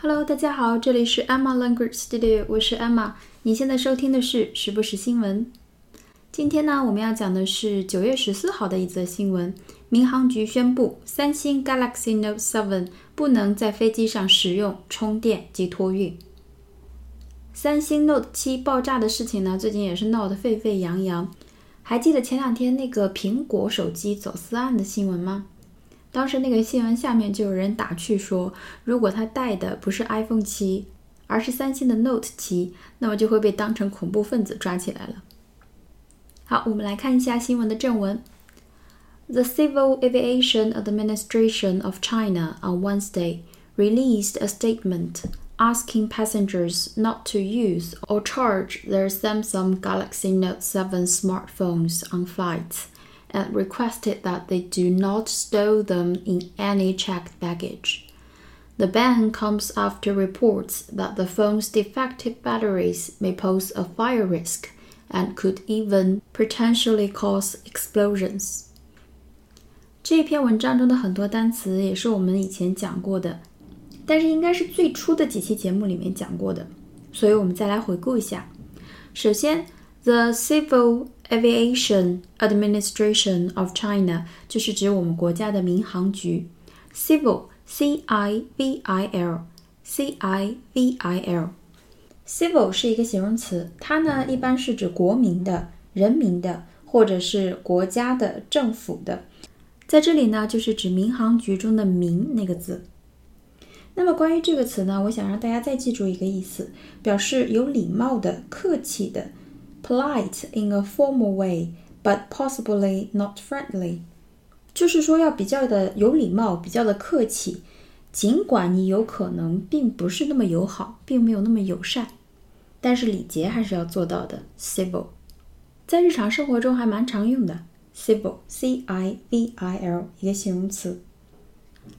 Hello，大家好，这里是 Emma Language Studio，我是 Emma。你现在收听的是时不时新闻。今天呢，我们要讲的是九月十四号的一则新闻。民航局宣布，三星 Galaxy Note 7不能在飞机上使用充电及托运。三星 Note 7爆炸的事情呢，最近也是闹得沸沸扬扬。还记得前两天那个苹果手机走私案的新闻吗？当时那个新闻下面就有人打趣说，如果他带的不是 iPhone 七，而是三星的 Note 七，那么就会被当成恐怖分子抓起来了。好，我们来看一下新闻的正文。The Civil Aviation Administration of China on Wednesday released a statement asking passengers not to use or charge their Samsung Galaxy Note 7 smartphones on flights and requested that they do not stow them in any checked baggage. The ban comes after reports that the phone's defective batteries may pose a fire risk and could even potentially cause explosions. 这篇文章中的很多单词也是我们以前讲过的，但是应该是最初的几期节目里面讲过的，所以我们再来回顾一下。首先，the civil Aviation Administration of China 就是指我们国家的民航局，Civil C I V I L C I V I L Civil 是一个形容词，它呢一般是指国民的、人民的，或者是国家的、政府的。在这里呢，就是指民航局中的“民”那个字。那么关于这个词呢，我想让大家再记住一个意思，表示有礼貌的、客气的。Polite in a formal way, but possibly not friendly，就是说要比较的有礼貌，比较的客气，尽管你有可能并不是那么友好，并没有那么友善，但是礼节还是要做到的。Civil，在日常生活中还蛮常用的。Civil，C I V I L，一个形容词。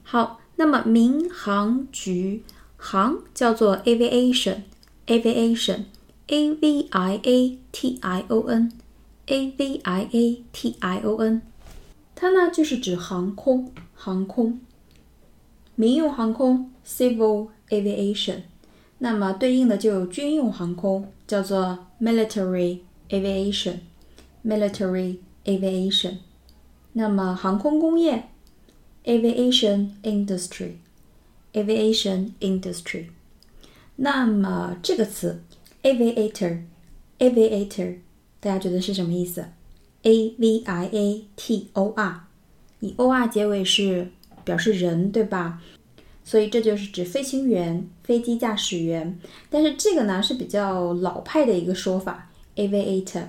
好，那么民航局，航叫做 aviation，aviation。A V I A T I O N，A V I A T I O N，它呢就是指航空，航空，民用航空 Civil Aviation，那么对应的就有军用航空，叫做 Military Aviation，Military Aviation，那么航空工业 Aviation Industry，Aviation Industry，那么这个词。 aviator，aviator，大家觉得是什么意思？a v i a t o r，以 o r 结尾是表示人，对吧？所以这就是指飞行员、飞机驾驶员。但是这个呢是比较老派的一个说法，aviator。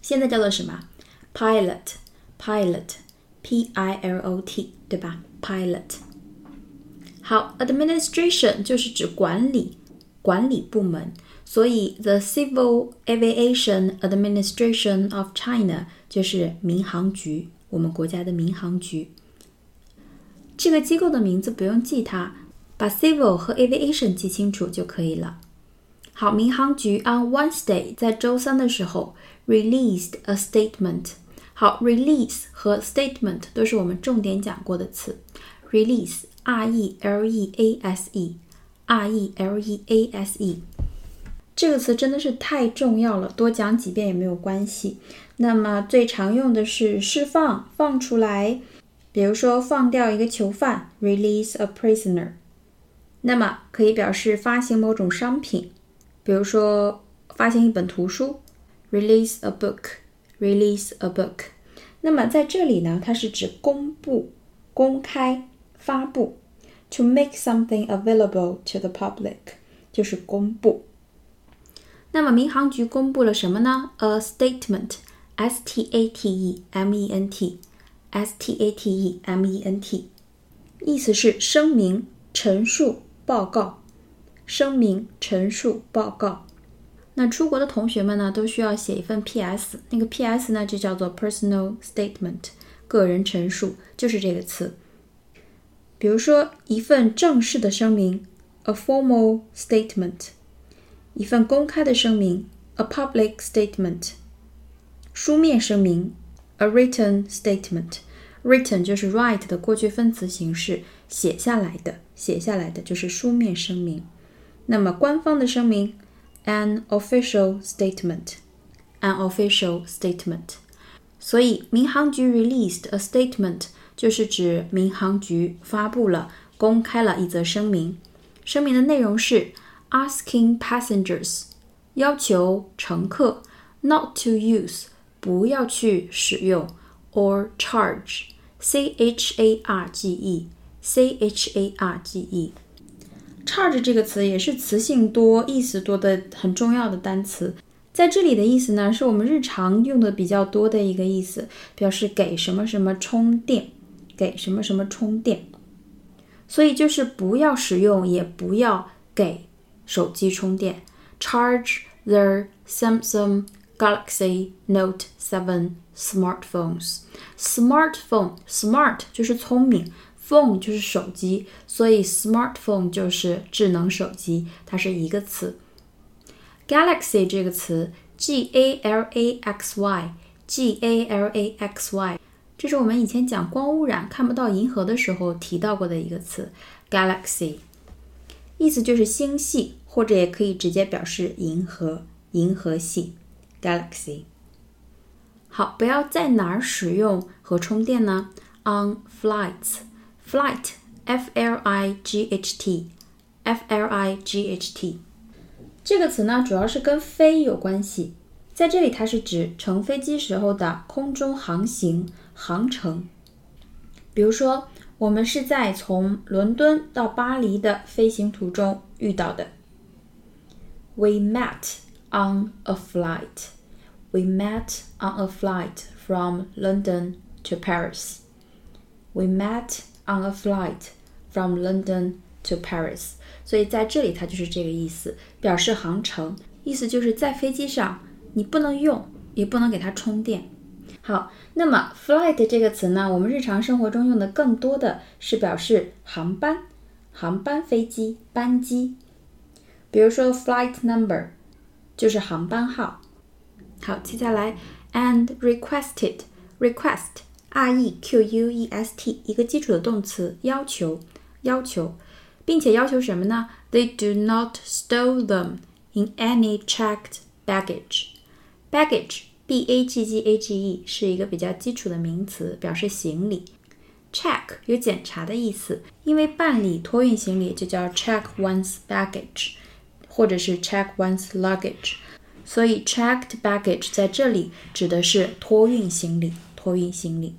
现在叫做什么？pilot，pilot，p i l o t，对吧？pilot。好，administration 就是指管理、管理部门。所以，the Civil Aviation Administration of China 就是民航局，我们国家的民航局。这个机构的名字不用记它，把 civil 和 aviation 记清楚就可以了。好，民航局 on Wednesday 在周三的时候 released a statement。好，release 和 statement 都是我们重点讲过的词。release，r e l e a s R e l e a s e。这个词真的是太重要了，多讲几遍也没有关系。那么最常用的是释放、放出来，比如说放掉一个囚犯，release a prisoner。那么可以表示发行某种商品，比如说发行一本图书，release a book，release a book。那么在这里呢，它是指公布、公开、发布，to make something available to the public，就是公布。那么民航局公布了什么呢？A statement，S T A T E M E N T，S T A T E M E N T，意思是声明、陈述、报告。声明、陈述、报告。那出国的同学们呢，都需要写一份 P.S.，那个 P.S. 呢就叫做 personal statement，个人陈述，就是这个词。比如说一份正式的声明，a formal statement。一份公开的声明，a public statement；书面声明，a written statement。written 就是 write 的过去分词形式，写下来的。 写下来的就是书面声明。那么官方的声明，an official statement，an official statement。所以民航局 released a statement 就是指民航局发布了、公开了一则声明。声明的内容是 asking passengers 要求乘客 not to use 不要去使用 or charge c h a r g e c h a r g e charge 这个词也是词性多、意思多的很重要的单词。在这里的意思呢，是我们日常用的比较多的一个意思，表示给什么什么充电，给什么什么充电。所以就是不要使用，也不要给手机充电。Charge the Samsung Galaxy Note 7 smartphones. Smartphone, smart 就是聪明，phone 就是手机，所以 smartphone 就是智能手机，它是一个词。Galaxy 这个词，G A L A X Y，G A L A X Y。这是我们以前讲光污染看不到银河的时候提到过的一个词，galaxy，意思就是星系，或者也可以直接表示银河，银河系，galaxy。好，不要在哪儿使用和充电呢？On flights，flight，f l i g h t，f l i g h t，这个词呢主要是跟飞有关系，在这里它是指乘飞机时候的空中航行。航程，比如说，我们是在从伦敦到巴黎的飞行途中遇到的。We met on a flight. We met on a flight from London to Paris. We met on a flight from London to Paris. 所以在这里它就是这个意思，表示航程，意思就是在飞机上你不能用，也不能给它充电。好，那么 flight 这个词呢，我们日常生活中用的更多的是表示航班、航班、飞机、班机。比如说 flight number 就是航班号。好，接下来 and requested request r e q u e s t 一个基础的动词，要求要求，并且要求什么呢？They do not stow them in any checked baggage. Baggage b a g g a g e 是一个比较基础的名词，表示行李。check 有检查的意思，因为办理托运行李就叫 check one's baggage，或者是 check one's luggage。所以 checked baggage 在这里指的是托运行李，托运行李。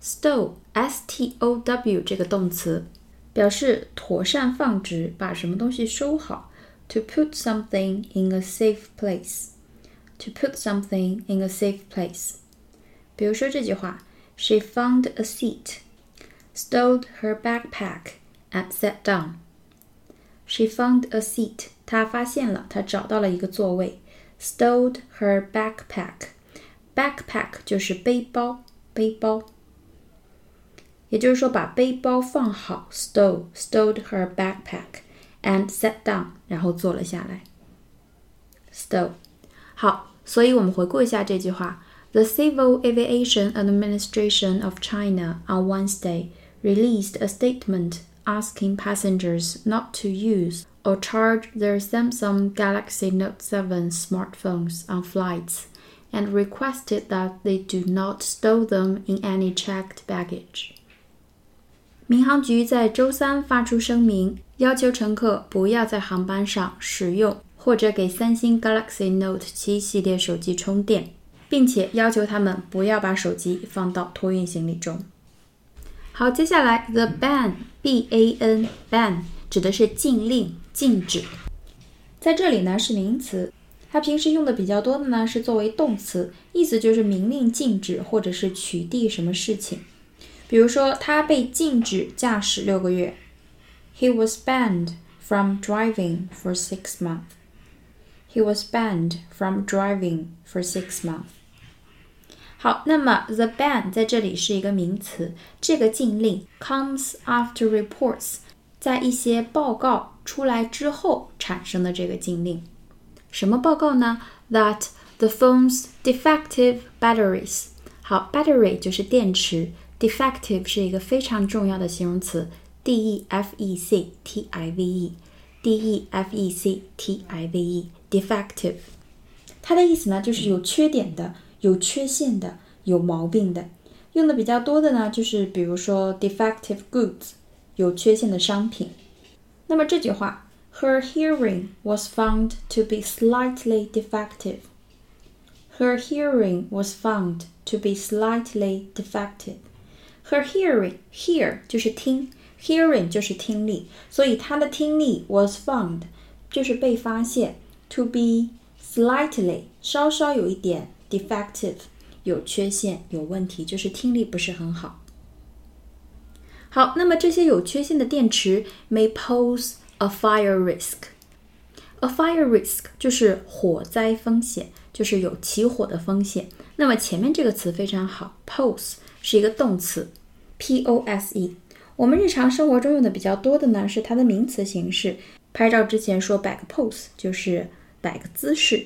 stow s t o w 这个动词表示妥善放置，把什么东西收好。To put something in a safe place。 to put something in a safe place。比如说这句话：She found a seat, stowed her backpack, and sat down. She found a seat. 她发现了，她找到了一个座位。Stowed her backpack. Backpack 就是背包，背包。也就是说，把背包放好，stow stowed her backpack and sat down，然后坐了下来。stow 好，所以我们回顾一下这句话：The Civil Aviation Administration of China on Wednesday released a statement asking passengers not to use or charge their Samsung Galaxy Note 7 smartphones on flights and requested that they do not stow them in any checked baggage. 民航局在周三发出声明，要求乘客不要在航班上使用 或者给三星 Galaxy Note 7系列手机充电，并且要求他们不要把手机放到托运行李中。好，接下来 the ban b a n ban 指的是禁令、禁止，在这里呢是名词，它平时用的比较多的呢是作为动词，意思就是明令禁止或者是取缔什么事情。比如说，他被禁止驾驶六个月，He was banned from driving for six months. He was banned from driving for six months. 好，那么 the ban 在这里是一个名词，这个禁令 comes after reports，在一些报告出来之后产生的这个禁令。什么报告呢？That the phone's defective batteries。好，battery 就是电池，defective 是一个非常重要的形容词， D E F E C T I V E，D E F E C T I V E，defective。它的意思呢，就是有缺点的、有缺陷的、有毛病的。用的比较多的呢，就是比如说 defective goods，有缺陷的商品。那么这句话，Her hearing was found to be slightly defective。Her hearing was found to be slightly defective. Her hearing hear 就是听，hearing 就是听力，所以她的听力 was found 就是被发现 to be slightly 稍稍有一点 defective 有缺陷有问题，就是听力不是很好。好，那么这些有缺陷的电池 may pose a fire risk。A fire risk 就是火灾风险，就是有起火的风险。那么前面这个词非常好，pose 是一个动词，p o s e。我们日常生活中用的比较多的呢是它的名词形式。拍照之前说摆个 pose 就是摆个姿势。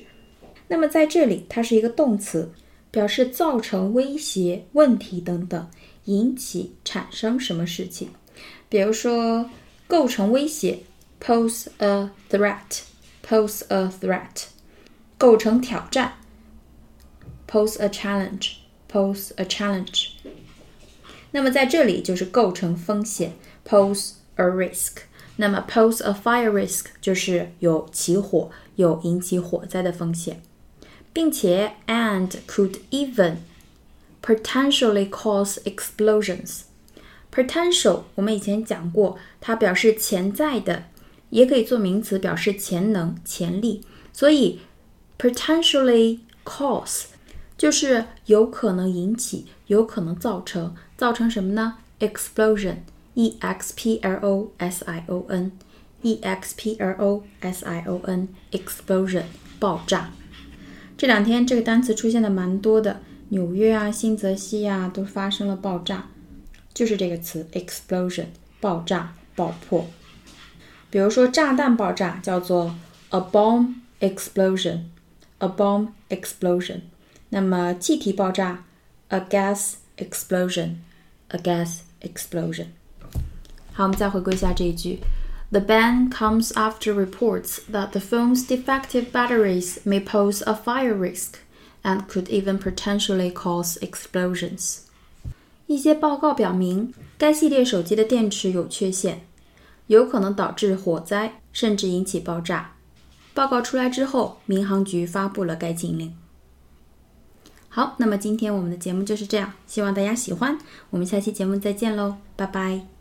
那么在这里它是一个动词，表示造成威胁、问题等等，引起、产生什么事情。比如说构成威胁，pose a threat。pose a threat，构成挑战；pose a challenge，pose a challenge。那么在这里就是构成风险；pose a risk。那么 pose a fire risk 就是有起火、有引起火灾的风险，并且 and could even potentially cause explosions。potential 我们以前讲过，它表示潜在的。也可以做名词，表示潜能、潜力。所以，potentially cause 就是有可能引起、有可能造成。造成什么呢 explosion ？explosion，e x p l o s i o n，e x p l o s i o n，explosion，爆炸。这两天这个单词出现的蛮多的，纽约啊、新泽西啊都发生了爆炸，就是这个词 explosion，爆炸、爆破。比如说，炸弹爆炸叫做 a bomb explosion，a bomb explosion。那么气体爆炸 a gas explosion，a gas explosion。 好，我们再回顾一下这一句：The ban comes after reports that the phone's defective batteries may pose a fire risk and could even potentially cause explosions。一些报告表明，该系列手机的电池有缺陷。有可能导致火灾，甚至引起爆炸。报告出来之后，民航局发布了该禁令。好，那么今天我们的节目就是这样，希望大家喜欢。我们下期节目再见喽，拜拜。